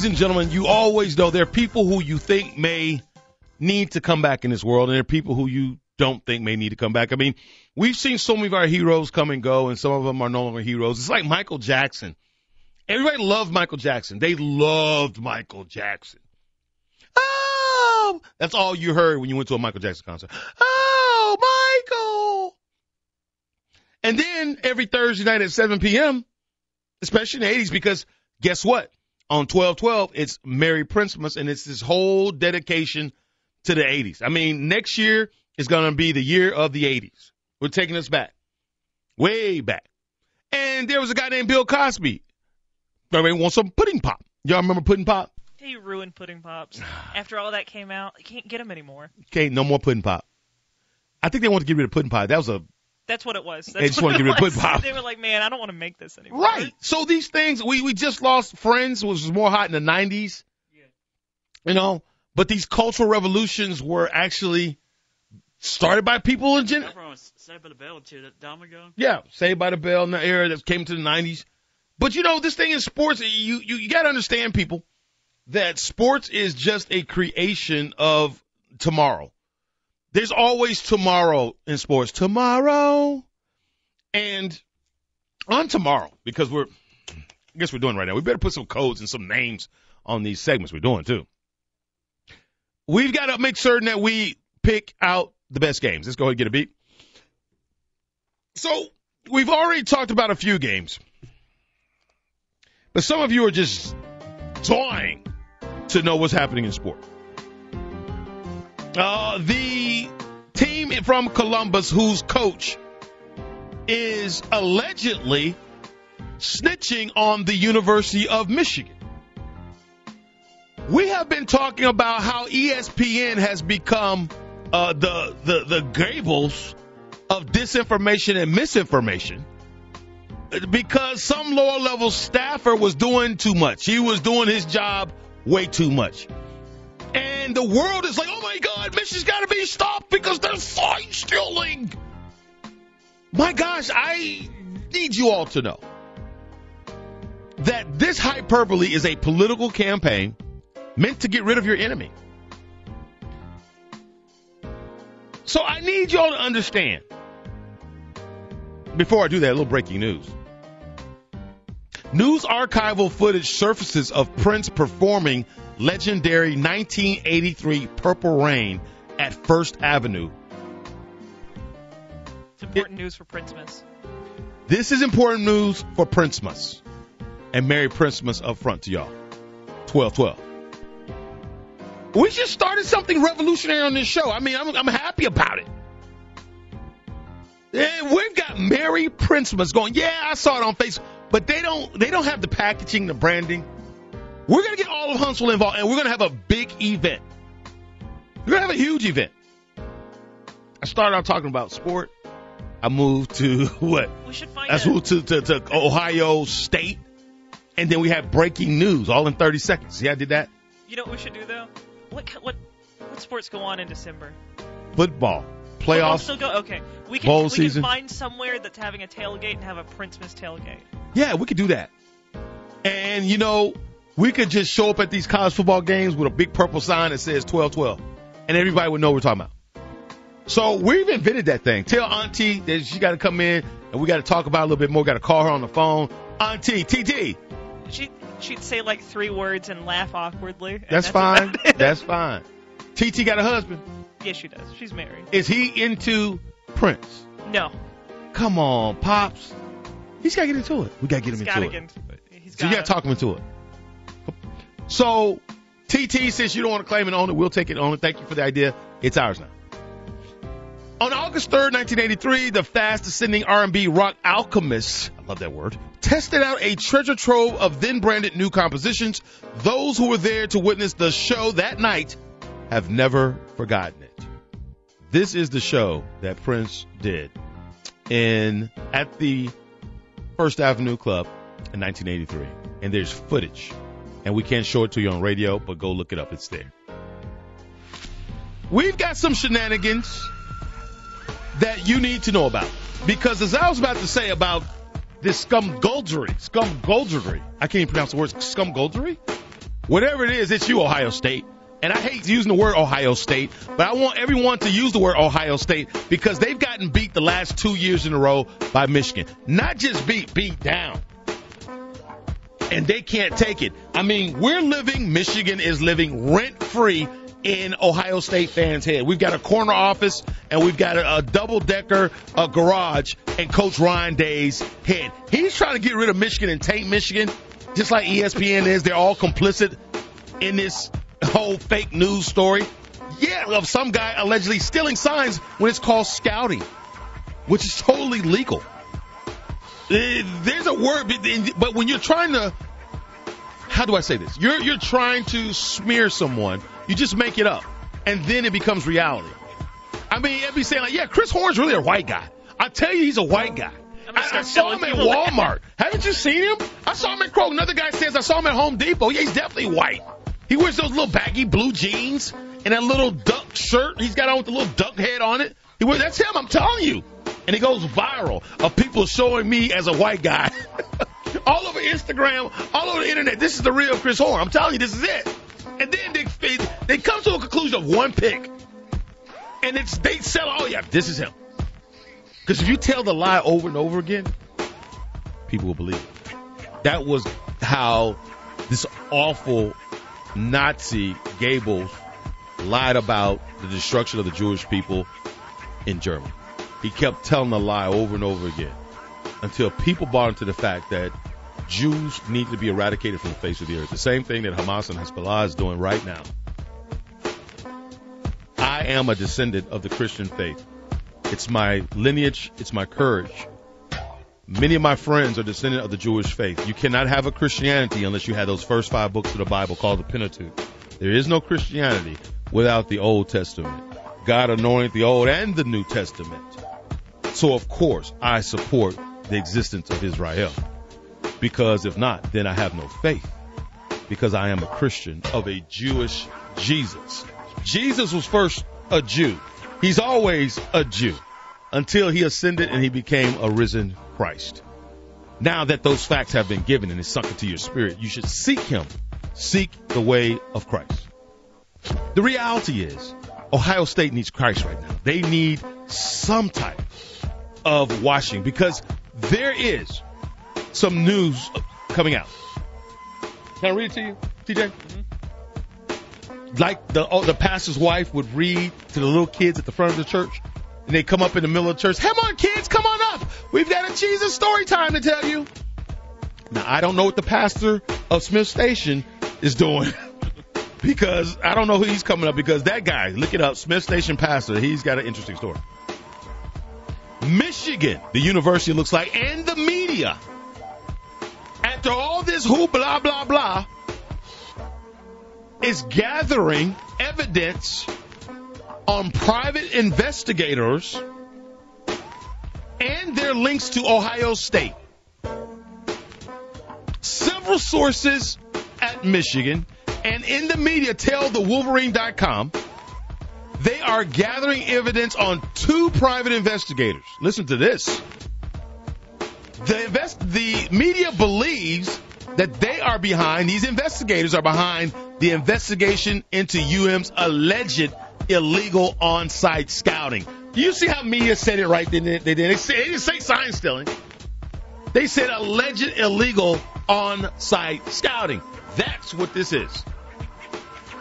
Ladies and gentlemen, you always know there are people who you think may need to come back in this world, and there are people who you don't think may need to come back. I mean, we've seen so many of our heroes come and go, and some of them are no longer heroes. It's like Michael Jackson. Everybody loved Michael Jackson. They loved Michael Jackson. Oh, that's all you heard when you went to a Michael Jackson concert. Oh, Michael. And then every Thursday night at 7 p.m., especially in the 80s, because guess what? On 1212, it's Merry Princemas, and it's this whole dedication to the 80s. I mean, next year is going to be the year of the 80s. We're taking us back, way back. And there was a guy named Bill Cosby. Everybody wants some pudding pop. Y'all remember pudding pop? He ruined pudding pops. After all that came out, you can't get them anymore. Okay, no more pudding pop. I think they want to get rid of pudding pop. That was a That's what it was. That's They just what wanna get rid of pop. They were like, man, I don't want to make this anymore. Right. So these things, we, we just lost Friends, which was more hot in the 90s. You know, but these cultural revolutions were actually started by people in gen. From Saved by the Bell to the Dom ago. Yeah, Saved by the Bell in the era that came to the 90s. But you know, this thing in sports, you, you, you got to understand, people, that sports is just a creation of tomorrow. There's always tomorrow in sports. Tomorrow. And on tomorrow, because we're, I guess we're doing right now, we better put some codes and some names on these segments we're doing too. We've got to make certain that we pick out the best games. Let's go ahead and get a beat. So we've already talked about a few games, but some of you are just dying to know what's happening in sport. Uh, the from Columbus, whose coach is allegedly snitching on the University of Michigan. We have been talking about how ESPN has become uh, the the the Goebbels of disinformation and misinformation because some lower level staffer was doing too much. He was doing his job way too much. And the world is like, oh my God, Michigan's got to be stopped because they're sign My gosh, I need you all to know that this hyperbole is a political campaign meant to get rid of your enemy. So I need y'all to understand. Before I do that, a little breaking news. News archival footage surfaces of Prince performing legendary 1983 Purple Rain at First Avenue. It's important news for Princemas. This is important news for Princemas. And Merry Princemas up front to y'all. 1212. We just started something revolutionary on this show. I mean, I'm, I'm happy about it. And we've got Merry Princemas going. Yeah, I saw it on Facebook, but they don't they don't have the packaging, the branding. We're gonna get all of Huntsville involved, and we're gonna have a big event. We're gonna have a huge event. I started out talking about sport. I moved to what? We should find That's moved to, to, to Ohio State. And then we have breaking news all in 30 seconds. See, I did that? You know what we should do though? What what what sports go on in December? Football, Football playoffs. still go. Okay, we can bowl we season. can find somewhere that's having a tailgate and have a Princemas tailgate. Yeah, we could do that. And, you know, we could just show up at these college football games with a big purple sign that says 12 12. And everybody would know what we're talking about. So we've invented that thing. Tell Auntie that she got to come in and we got to talk about it a little bit more. Got to call her on the phone. Auntie, TT, She she'd say like three words and laugh awkwardly. and That's fine. That's fine. TT got a husband. Yes, she does. She's married. Is he into Prince? No. Come on, pops. He's got to get into it. We got to get him gotta into it. get. He's So you got to talk him into it. So, TT, since you don't want to claim and own it, we'll take it on it. Thank you for the idea. It's ours now. On August 3rd, 1983, the fast ascending R&B rock alchemists, I love that word, tested out a treasure trove of then branded new compositions. Those who were there to witness the show that night have never forgotten it. This is the show that Prince did in at the First Avenue Club in 1983. And there's footage. And we can't show it to you on radio, but go look it up. It's there. We've got some shenanigans that you need to know about. Because as I was about to say about this scumgulgery, scumgulgery, I can't even pronounce the word scumgulgery. Whatever it is, it's you, Ohio State. And I hate using the word Ohio State, but I want everyone to use the word Ohio State because they've gotten beat the last two years in a row by Michigan. Not just beat, beat down. And they can't take it. I mean, we're living, Michigan is living rent free in Ohio State fans' head. We've got a corner office and we've got a, a double decker a garage in Coach Ryan Day's head. He's trying to get rid of Michigan and taint Michigan, just like ESPN is. They're all complicit in this whole fake news story. Yeah, of some guy allegedly stealing signs when it's called scouting, which is totally legal. Uh, There's a word, but when you're trying to, how do I say this? You're you're trying to smear someone. You just make it up, and then it becomes reality. I mean, it'd be saying like, yeah, Chris Horn's really a white guy. I tell you, he's a white guy. I, I saw him at that. Walmart. Haven't you seen him? I saw him at Kroger. Another guy says I saw him at Home Depot. Yeah, he's definitely white. He wears those little baggy blue jeans and that little duck shirt he's got on with the little duck head on it. He wears that's him. I'm telling you. And it goes viral of people showing me as a white guy. all over Instagram, all over the internet. This is the real Chris Horn. I'm telling you, this is it. And then they they, they come to a conclusion of one pick, and it's they sell. Oh yeah, this is him. Because if you tell the lie over and over again, people will believe it. That was how this awful Nazi Goebbels lied about the destruction of the Jewish people in Germany. He kept telling the lie over and over again until people bought into the fact that Jews need to be eradicated from the face of the earth. The same thing that Hamas and Hezbollah is doing right now. I am a descendant of the Christian faith. It's my lineage, it's my courage. Many of my friends are descendant of the Jewish faith. You cannot have a Christianity unless you have those first five books of the Bible called the Pentateuch. There is no Christianity without the Old Testament. God anointed the Old and the New Testament. So of course I support the existence of Israel. Because if not, then I have no faith. Because I am a Christian of a Jewish Jesus. Jesus was first a Jew. He's always a Jew until he ascended and he became a risen Christ. Now that those facts have been given and it's sunk into your spirit, you should seek him. Seek the way of Christ. The reality is, Ohio State needs Christ right now. They need some type of washing because there is some news coming out. Can I read it to you, TJ? Mm-hmm. Like the oh, the pastor's wife would read to the little kids at the front of the church, and they come up in the middle of the church. Come on, kids, come on up. We've got a Jesus story time to tell you. Now I don't know what the pastor of Smith Station is doing. because I don't know who he's coming up because that guy, look it up, Smith Station pastor, he's got an interesting story. Michigan, the university looks like, and the media. After all this who blah blah blah is gathering evidence on private investigators and their links to Ohio State. Several sources at Michigan and in the media tell the Wolverine.com they are gathering evidence on two private investigators. Listen to this. The invest the media believes that they are behind these investigators are behind the investigation into UM's alleged illegal on-site scouting. Do you see how media said it right? They didn't, they didn't, say, they didn't say sign stealing. They said alleged illegal on-site scouting. That's what this is.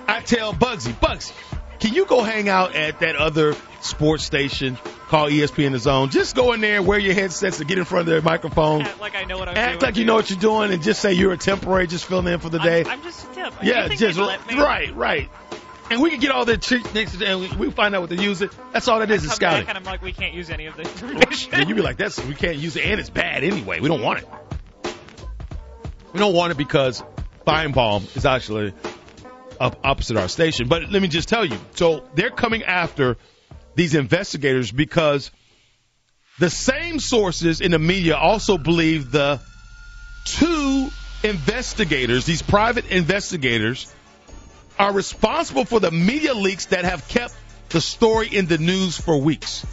I tell Bugsy, Bugsy, Can you go hang out at that other sports station called ESPN The Zone? Just go in there, and wear your headsets, and get in front of their microphone. Act like I know what I'm Act doing. like you know what you're doing, and just say you're a temporary, just filling in for the day. I'm, I'm just a tip. yeah, just they'd let me? right, right. And we can get all the treats next, and we- find out what they use it. That's all that is. Come scouting. back and I'm like, we can't use any of this information. Then you'd be like, that's we can't use it, and it's bad anyway. We don't want it. We don't want it because Feinbaum is actually up opposite our station. But let me just tell you, so they're coming after these investigators because the same sources in the media also believe the two investigators, these private investigators, are responsible for the media leaks that have kept the story in the news for weeks.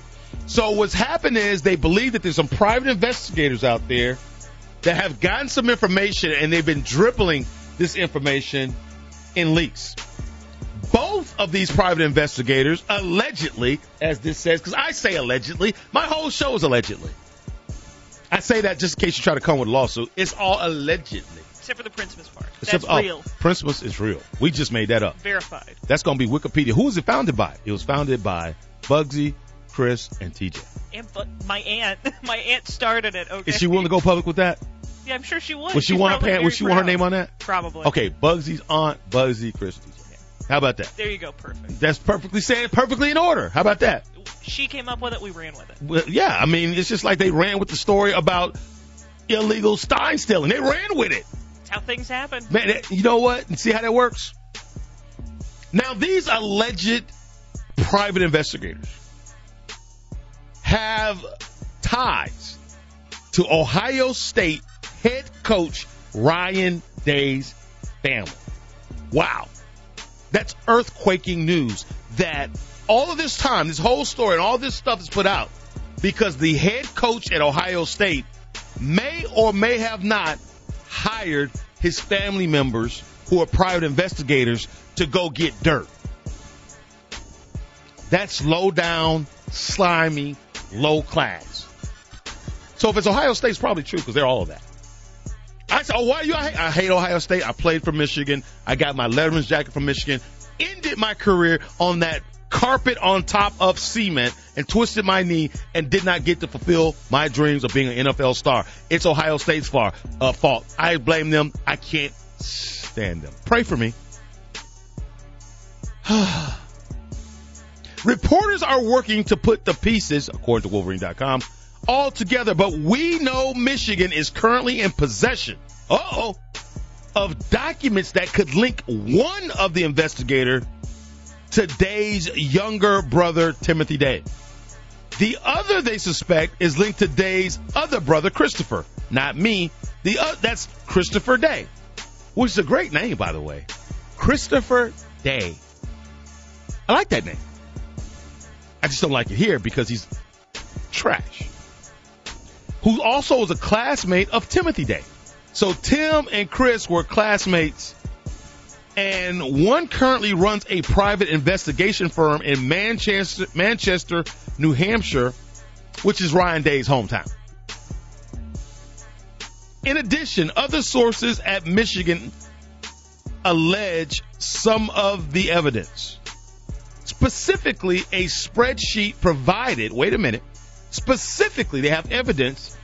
So what's happened is they believe that there's some private investigators out there that have gotten some information and they've been dribbling this information in leaks. Both of these private investigators allegedly, as this says, because I say allegedly, my whole show is allegedly. I say that just in case you try to come with a lawsuit. It's all allegedly. Except for the Princemas part. Except- That's oh, real. Christmas is real. We just made that up. Verified. That's going to be Wikipedia. Who was it founded by? It was founded by Bugsy, Chris, and TJ. And but my aunt, my aunt started it. Okay. Is she willing to go public with that? Yeah, I'm sure she would. Would she She's want probably pan- Would very she want her proud. name on that? Probably. Okay, Bugsy's aunt, Bugsy, Chris, TJ. How about that? There you go. Perfect. That's perfectly saying perfectly in order. How about that? She came up with it. We ran with it. Well, yeah, I mean, it's just like they ran with the story about illegal Stein stealing. They ran with it. That's how things happen. Man, that- you know what? And see how that works? Now, these alleged private investigators have ties to Ohio State head coach Ryan Day's family. Wow. That's earthquaking news that all of this time, this whole story and all this stuff is put out because the head coach at Ohio State may or may have not hired his family members who are private investigators to go get dirt. That's low down, slimy, low class. So if it's Ohio State, it's probably true because they're all of that. I said, oh, why you? I hate, I hate Ohio State. I played for Michigan. I got my Letterman's jacket from Michigan. Ended my career on that carpet on top of cement and twisted my knee and did not get to fulfill my dreams of being an NFL star. It's Ohio State's far, uh, fault. I blame them. I can't stand them. Pray for me. Reporters are working to put the pieces, according to Wolverine.com, all together, but we know Michigan is currently in possession, uh-oh, of documents that could link one of the investigator to Day's younger brother, Timothy Day. The other they suspect is linked to Day's other brother, Christopher. Not me. The uh, that's Christopher Day, which is a great name, by the way. Christopher Day. I like that name. I just don't like it here because he's trash. Who also was a classmate of Timothy Day. So Tim and Chris were classmates, and one currently runs a private investigation firm in Manchester, Manchester, New Hampshire, which is Ryan Day's hometown. In addition, other sources at Michigan allege some of the evidence. Specifically, a spreadsheet provided, wait a minute, specifically, they have evidence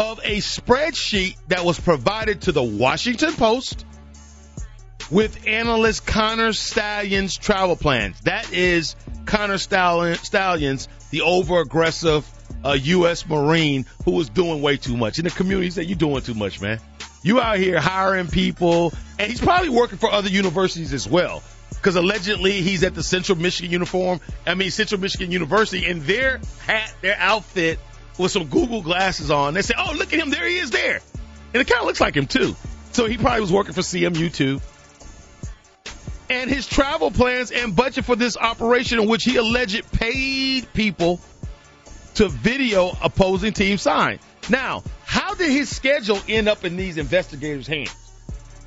of a spreadsheet that was provided to the Washington Post with analyst Connor Stalions' travel plans. That is Connor Stalions, the over aggressive uh, U.S. Marine who was doing way too much. In the community, said, You're doing too much, man. You out here hiring people, and he's probably working for other universities as well. Because allegedly he's at the Central Michigan uniform, I mean Central Michigan University, and their hat, their outfit with some Google glasses on. They say, "Oh, look at him! There he is, there," and it kind of looks like him too. So he probably was working for CMU too. And his travel plans and budget for this operation, in which he alleged paid people to video opposing team sign. Now, how did his schedule end up in these investigators' hands?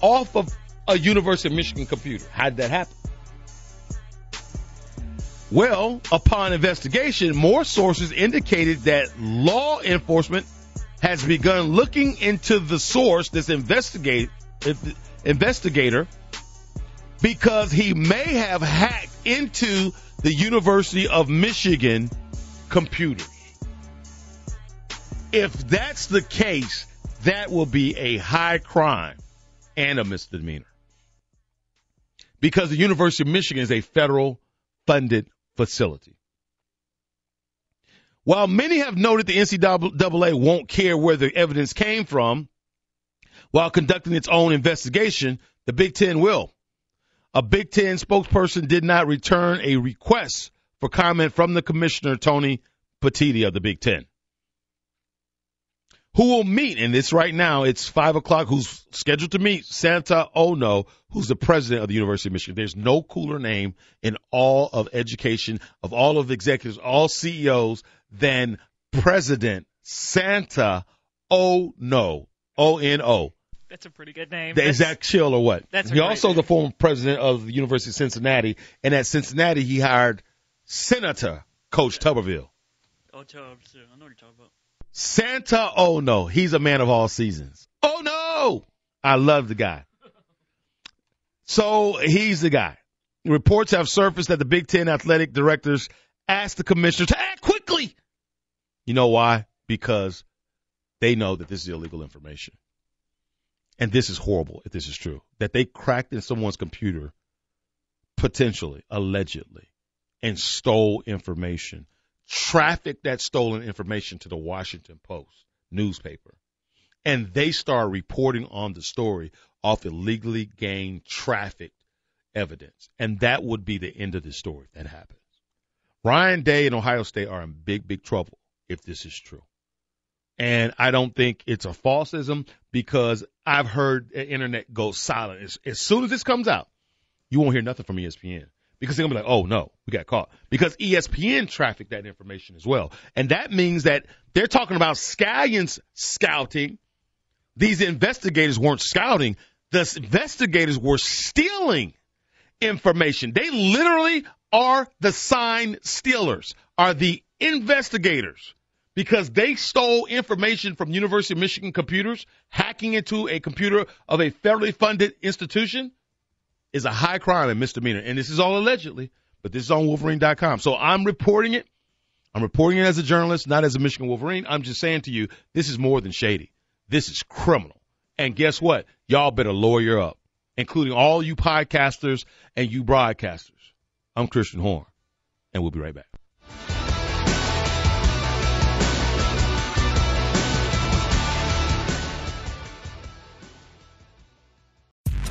Off of a University of Michigan computer. How did that happen? Well, upon investigation, more sources indicated that law enforcement has begun looking into the source, this investigate, investigator, because he may have hacked into the University of Michigan computers. If that's the case, that will be a high crime and a misdemeanor. Because the University of Michigan is a federal funded facility. While many have noted the NCAA won't care where the evidence came from while conducting its own investigation, the Big Ten will. A Big Ten spokesperson did not return a request for comment from the commissioner, Tony Petitti of the Big Ten. Who will meet, and it's right now, it's 5 o'clock, who's scheduled to meet Santa Ono, who's the president of the University of Michigan. There's no cooler name in all of education, of all of executives, all CEOs than President Santa Ono. O N O. That's a pretty good name. Is that chill or what? That's a he also name. the former president of the University of Cincinnati, and at Cincinnati he hired Senator Coach Tuberville. Oh, Tubbs. I know what you're talking about. Santa Oh no, he's a man of all seasons. Oh no, I love the guy. So he's the guy. Reports have surfaced that the Big Ten athletic directors asked the commissioner to act quickly. You know why? Because they know that this is illegal information. And this is horrible if this is true. That they cracked in someone's computer, potentially, allegedly, and stole information traffic that stolen information to the Washington Post newspaper. And they start reporting on the story off illegally gained trafficked evidence. And that would be the end of the story if that happens. Ryan Day and Ohio State are in big, big trouble if this is true. And I don't think it's a falsism because I've heard the internet go silent. As, as soon as this comes out, you won't hear nothing from ESPN because they're gonna be like, oh no, we got caught. Because ESPN trafficked that information as well. And that means that they're talking about Stalions scouting. These investigators weren't scouting. The investigators were stealing information. They literally are the sign stealers, are the investigators because they stole information from University of Michigan computers, hacking into a computer of a federally funded institution is a high crime and misdemeanor. And this is all allegedly, but this is on Wolverine.com. So I'm reporting it. I'm reporting it as a journalist, not as a Michigan Wolverine. I'm just saying to you, this is more than shady. This is criminal. And guess what? Y'all better lawyer up, including all you podcasters and you broadcasters. I'm Christian Horn, and we'll be right back.